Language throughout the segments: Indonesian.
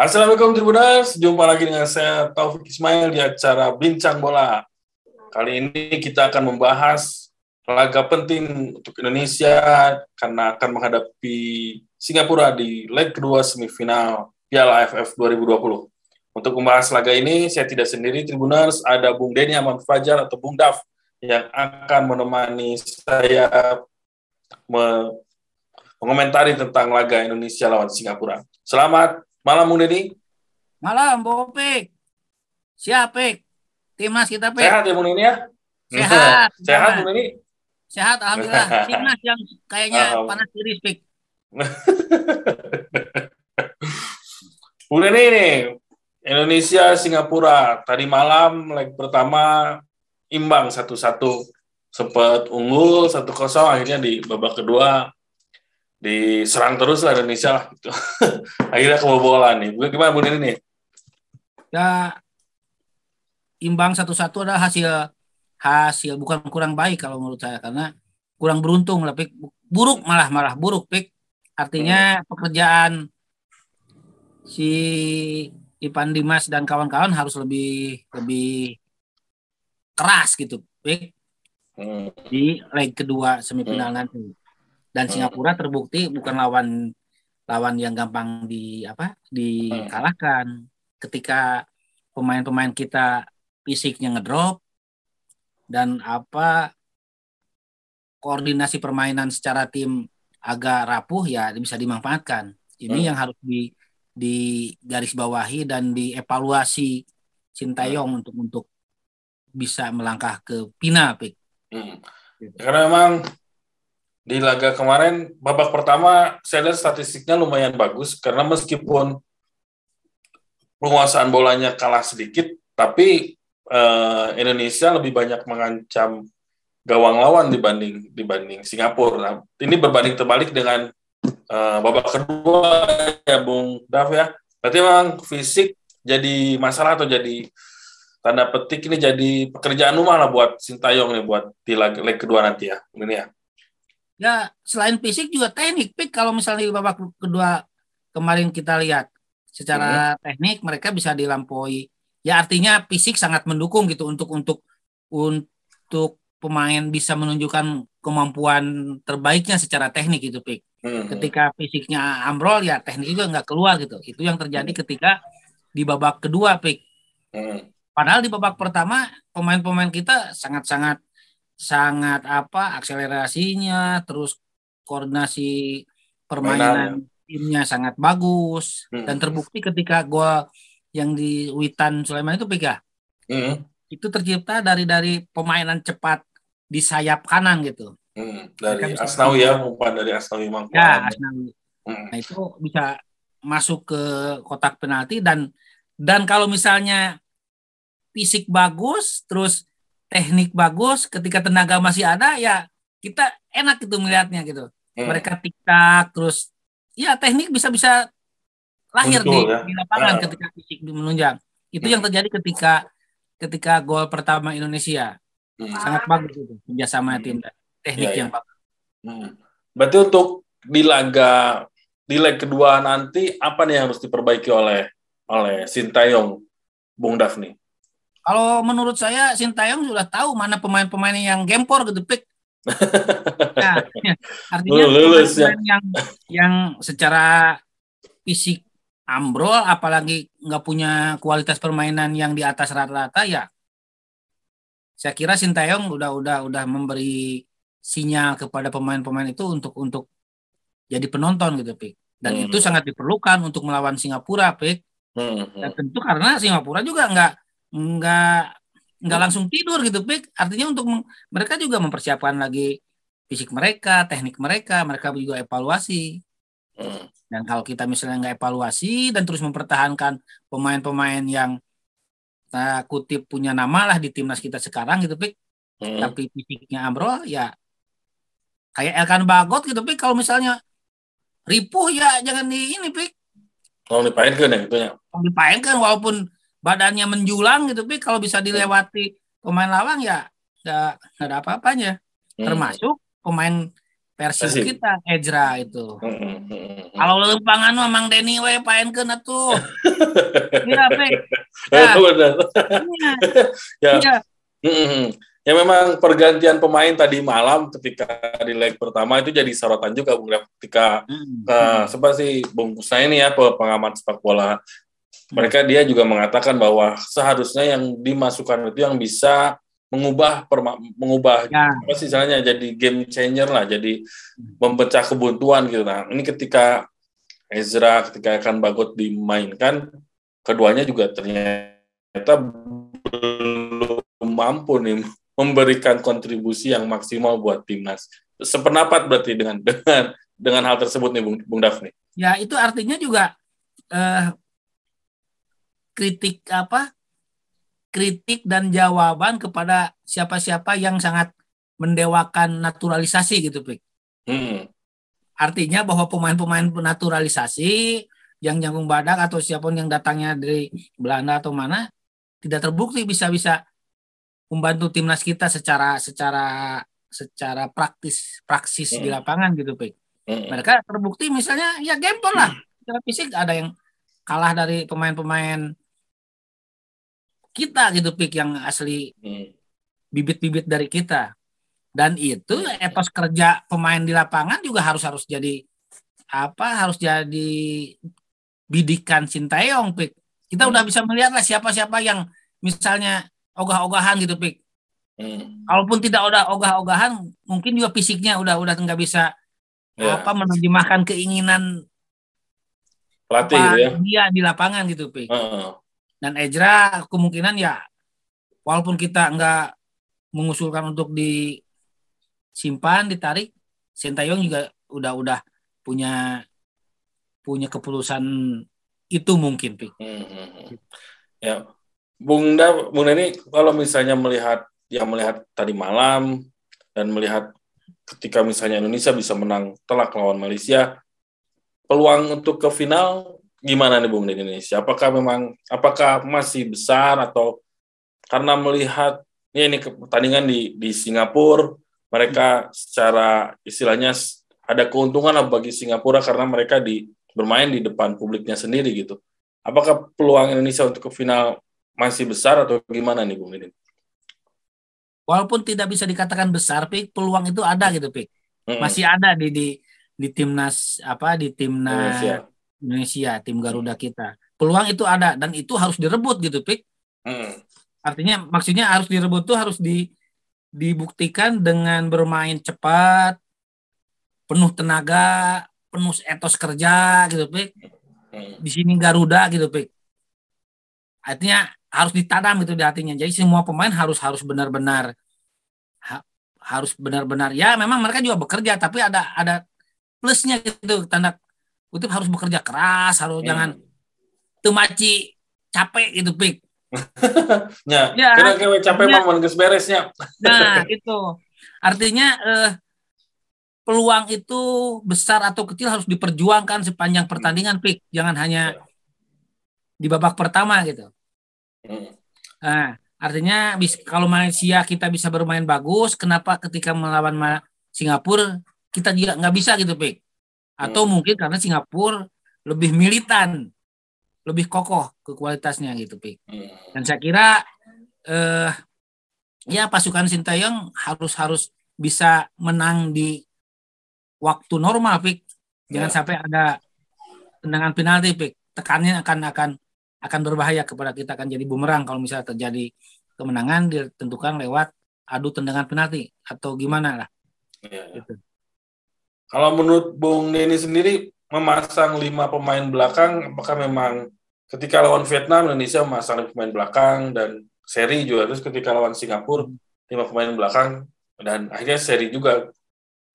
Assalamualaikum Tribuners, jumpa lagi dengan saya Taufik Ismail di acara Bincang Bola. Kali ini kita akan membahas laga penting untuk Indonesia karena akan menghadapi Singapura di leg kedua semifinal Piala AFF 2020. Untuk membahas laga ini, saya tidak sendiri Tribuners, ada Bung Denny Aman Fajar atau Bung Daf yang akan menemani saya me mengomentari tentang laga Indonesia lawan Singapura. Selamat malam Bung Denny. Malam, Bung Pik. Siap, Pik. Timnas kita, Pik. Sehat ya Bung Denny ya? Sehat. Sehat Bung Denny? Sehat, Alhamdulillah. Timnas yang kayaknya panas tiris, Pik. Bung Denny nih, Indonesia Singapura tadi malam leg pertama imbang satu-satu sempat unggul satu kosong akhirnya di babak kedua diserang terus lah Indonesia lah gitu. akhirnya kebobolan nih. Gimana Bu ini nih? Ya imbang satu-satu adalah hasil hasil bukan kurang baik kalau menurut saya karena kurang beruntung tapi buruk malah malah buruk pik artinya hmm. pekerjaan si Ipan Dimas dan kawan-kawan harus lebih lebih keras gitu pik hmm. di leg kedua semifinal hmm. nanti dan hmm. Singapura terbukti bukan lawan lawan yang gampang di apa dikalahkan ketika pemain-pemain kita fisiknya ngedrop dan apa koordinasi permainan secara tim agak rapuh ya bisa dimanfaatkan ini hmm. yang harus di di garis bawahi dan dievaluasi Sintayong hmm. untuk untuk bisa melangkah ke Pina, Pik. Hmm. Karena memang di laga kemarin babak pertama saya lihat statistiknya lumayan bagus karena meskipun penguasaan bolanya kalah sedikit tapi eh, Indonesia lebih banyak mengancam gawang lawan dibanding dibanding Singapura. Nah, ini berbanding terbalik dengan eh, babak kedua ya Bung Dav ya. Berarti memang fisik jadi masalah atau jadi tanda petik ini jadi pekerjaan rumah lah buat Sintayong nih buat di leg, leg kedua nanti ya ini ya ya selain fisik juga teknik pik kalau misalnya di babak kedua kemarin kita lihat secara hmm. teknik mereka bisa dilampaui ya artinya fisik sangat mendukung gitu untuk untuk untuk pemain bisa menunjukkan kemampuan terbaiknya secara teknik gitu pik hmm. ketika fisiknya ambrol ya teknik juga nggak keluar gitu itu yang terjadi hmm. ketika di babak kedua pik hmm Padahal di babak pertama pemain-pemain kita sangat-sangat sangat apa akselerasinya terus koordinasi permainan Mainan. timnya sangat bagus hmm. dan terbukti ketika gol yang di Witan Sulaiman itu Pika hmm. itu tercipta dari dari pemainan cepat di sayap kanan gitu hmm. dari Asnawi ya umpan dari Asnawi Mangkuan ya Asnawi hmm. nah itu bisa masuk ke kotak penalti dan dan kalau misalnya fisik bagus, terus teknik bagus, ketika tenaga masih ada ya kita enak gitu melihatnya gitu. Hmm. Mereka tiktak terus ya teknik bisa-bisa lahir di, ya. di lapangan uh. ketika fisik menunjang. Itu hmm. yang terjadi ketika ketika gol pertama Indonesia. Hmm. Sangat bagus itu kerjasama hmm. tim teknik ya, yang ya. bagus. Hmm. Berarti untuk di laga di leg kedua nanti apa nih yang harus diperbaiki oleh oleh Sintayong Bung Dafni? Kalau menurut saya Sintayong sudah tahu mana pemain-pemain yang gempor gitu pik. nah, artinya Lulus, pemain ya. yang yang secara fisik ambrol apalagi nggak punya kualitas permainan yang di atas rata-rata ya saya kira Sintayong udah udah udah memberi sinyal kepada pemain-pemain itu untuk untuk jadi penonton gitu pik dan hmm. itu sangat diperlukan untuk melawan Singapura pik hmm. dan tentu karena Singapura juga nggak nggak nggak langsung tidur gitu pik. Artinya untuk mereka juga mempersiapkan lagi fisik mereka teknik mereka mereka juga evaluasi. Hmm. dan kalau kita misalnya nggak evaluasi dan terus mempertahankan pemain-pemain yang nah, kutip punya nama lah di timnas kita sekarang gitu pik. Hmm. tapi fisiknya ambrol ya kayak Elkan Bagot gitu pik. Kalau misalnya ripuh ya jangan di ini pik. Kalau dipainkan ya gitu ya. Kalau dipainkan walaupun badannya menjulang gitu, tapi kalau bisa dilewati pemain lawang ya nggak ada apa-apanya. Hmm. Termasuk pemain versi kita Ezra itu. Mm -hmm. Kalau lempangan memang Denny we kena tuh. Iya, Pe. Ya. Benar. ya. ya. -hmm. Ya memang pergantian pemain tadi malam ketika di leg pertama itu jadi sorotan juga Bung ketika hmm. uh, seperti Bung Kusna ini ya pengamat sepak bola mereka dia juga mengatakan bahwa seharusnya yang dimasukkan itu yang bisa mengubah perma, mengubah ya. apa sih misalnya jadi game changer lah jadi memecah kebuntuan gitu. Nah ini ketika Ezra ketika akan Bagot dimainkan keduanya juga ternyata belum mampu nih memberikan kontribusi yang maksimal buat timnas. Sependapat berarti dengan dengan dengan hal tersebut nih Bung, Bung Dafni ya itu artinya juga eh, kritik apa kritik dan jawaban kepada siapa-siapa yang sangat mendewakan naturalisasi gitu, Pik. Hmm. Artinya bahwa pemain-pemain naturalisasi yang nyangkung badak atau siapa pun yang datangnya dari Belanda atau mana tidak terbukti bisa-bisa membantu timnas kita secara secara secara praktis praksis hmm. di lapangan gitu, Pik. Hmm. Mereka terbukti misalnya ya gempol lah. Secara fisik ada yang kalah dari pemain-pemain kita gitu pik yang asli hmm. bibit-bibit dari kita dan itu hmm. etos kerja pemain di lapangan juga harus harus jadi apa harus jadi bidikan Sintayong pik kita hmm. udah bisa melihat lah siapa-siapa yang misalnya ogah-ogahan gitu pik hmm. kalaupun tidak udah ogah-ogahan mungkin juga fisiknya udah udah nggak bisa ya. apa menerjemahkan keinginan pelatih gitu ya dia di lapangan gitu pik uh dan Ezra kemungkinan ya walaupun kita nggak mengusulkan untuk disimpan ditarik Sintayong juga udah udah punya punya keputusan itu mungkin Pi. Hmm, hmm, hmm. Ya, Bung Da, Bung ini kalau misalnya melihat yang melihat tadi malam dan melihat ketika misalnya Indonesia bisa menang telak lawan Malaysia, peluang untuk ke final gimana nih Bung di Indonesia? Apakah memang apakah masih besar atau karena melihat ya ini pertandingan di di Singapura mereka secara istilahnya ada keuntungan lah bagi Singapura karena mereka di bermain di depan publiknya sendiri gitu. Apakah peluang Indonesia untuk ke final masih besar atau gimana nih Bung ini? Walaupun tidak bisa dikatakan besar, Pik, peluang itu ada gitu, Pik. Masih ada di di di timnas apa di timnas Indonesia. Indonesia, tim Garuda kita. Peluang itu ada dan itu harus direbut gitu, Pik. Hmm. Artinya maksudnya harus direbut tuh harus di dibuktikan dengan bermain cepat, penuh tenaga, penuh etos kerja gitu, Pik. Hmm. Di sini Garuda gitu, Pik. Artinya harus ditanam itu di hatinya. Jadi semua pemain harus harus benar-benar ha, harus benar-benar ya memang mereka juga bekerja tapi ada ada plusnya gitu tanda kutip harus bekerja keras harus hmm. jangan temaci capek gitu pik. Ya, ya. kira kira capek ya. mah beresnya. Nah itu artinya eh, peluang itu besar atau kecil harus diperjuangkan sepanjang pertandingan pik. Jangan hanya di babak pertama gitu. Hmm. nah artinya kalau Malaysia kita bisa bermain bagus kenapa ketika melawan Singapura kita juga nggak bisa gitu pik atau hmm. mungkin karena Singapura lebih militan, lebih kokoh ke kualitasnya gitu, Pik. Hmm. Dan saya kira eh, ya pasukan Sintayong harus harus bisa menang di waktu normal, Pik. Jangan yeah. sampai ada tendangan penalti, Pik. Tekannya akan akan akan berbahaya kepada kita akan jadi bumerang kalau misalnya terjadi kemenangan ditentukan lewat adu tendangan penalti atau gimana lah. Ya. Gitu. Kalau menurut Bung Neni sendiri memasang lima pemain belakang, apakah memang ketika lawan Vietnam Indonesia memasang lima pemain belakang dan seri juga terus ketika lawan Singapura lima pemain belakang dan akhirnya seri juga.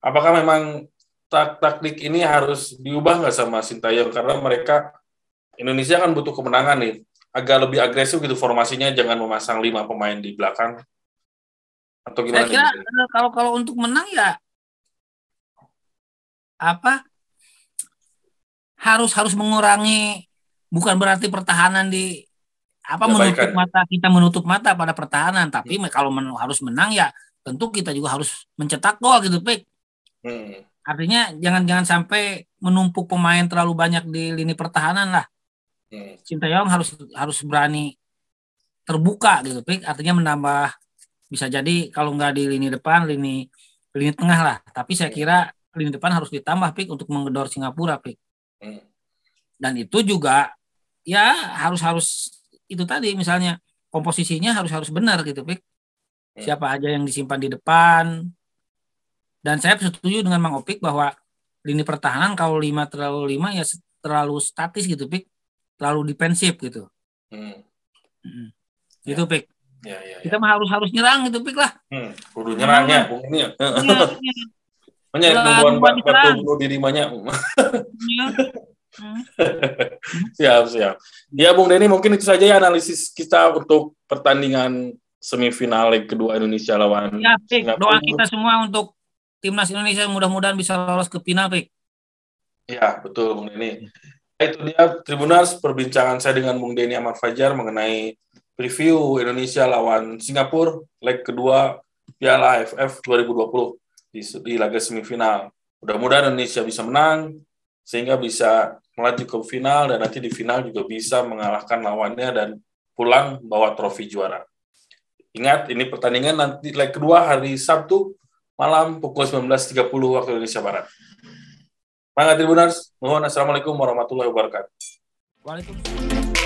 Apakah memang tak taktik ini harus diubah nggak sama Sintayong karena mereka Indonesia kan butuh kemenangan nih agak lebih agresif gitu formasinya jangan memasang lima pemain di belakang atau gimana? Saya kira nih? kalau kalau untuk menang ya apa harus harus mengurangi bukan berarti pertahanan di apa ya, menutup mata kita menutup mata pada pertahanan tapi hmm. kalau men, harus menang ya tentu kita juga harus mencetak gol gitu pik hmm. artinya jangan-jangan sampai menumpuk pemain terlalu banyak di lini pertahanan lah. Hmm. Sintayong harus harus berani terbuka gitu, Pik. Artinya menambah bisa jadi kalau nggak di lini depan, lini lini tengah lah. Tapi saya hmm. kira lini depan harus ditambah, Pik, untuk menggedor Singapura, Pik. Hmm. Dan itu juga ya harus harus itu tadi misalnya komposisinya harus harus benar gitu, Pik. Hmm. Siapa aja yang disimpan di depan, dan saya setuju dengan Mang Opik bahwa lini pertahanan kalau lima terlalu lima ya terlalu statis gitu, Pik. Terlalu defensif gitu. Hmm. Hmm. Gitu, ya. Pik. Ya, ya, ya. Kita mah harus harus nyerang gitu, Pik lah. Hmm. Kudu nyerangnya, ya. Banyak nubuan batu bunuh diri banyak. Ya. Siap, siap. Ya, Bung Denny, mungkin itu saja ya analisis kita untuk pertandingan semifinal leg kedua Indonesia lawan ya, Pik. Doa kita semua untuk timnas Indonesia mudah-mudahan bisa lolos ke final, Pik. Ya, betul, Bung Denny. Itu dia Tribunars perbincangan saya dengan Bung Denny Ahmad Fajar mengenai preview Indonesia lawan Singapura leg kedua Piala AFF 2020 di, di laga semifinal. Mudah-mudahan Indonesia bisa menang sehingga bisa melaju ke final dan nanti di final juga bisa mengalahkan lawannya dan pulang bawa trofi juara. Ingat, ini pertandingan nanti leg kedua hari Sabtu malam pukul 19.30 waktu Indonesia Barat. Semangat Tribuners, mohon Assalamualaikum warahmatullahi wabarakatuh. Waalaikumsalam.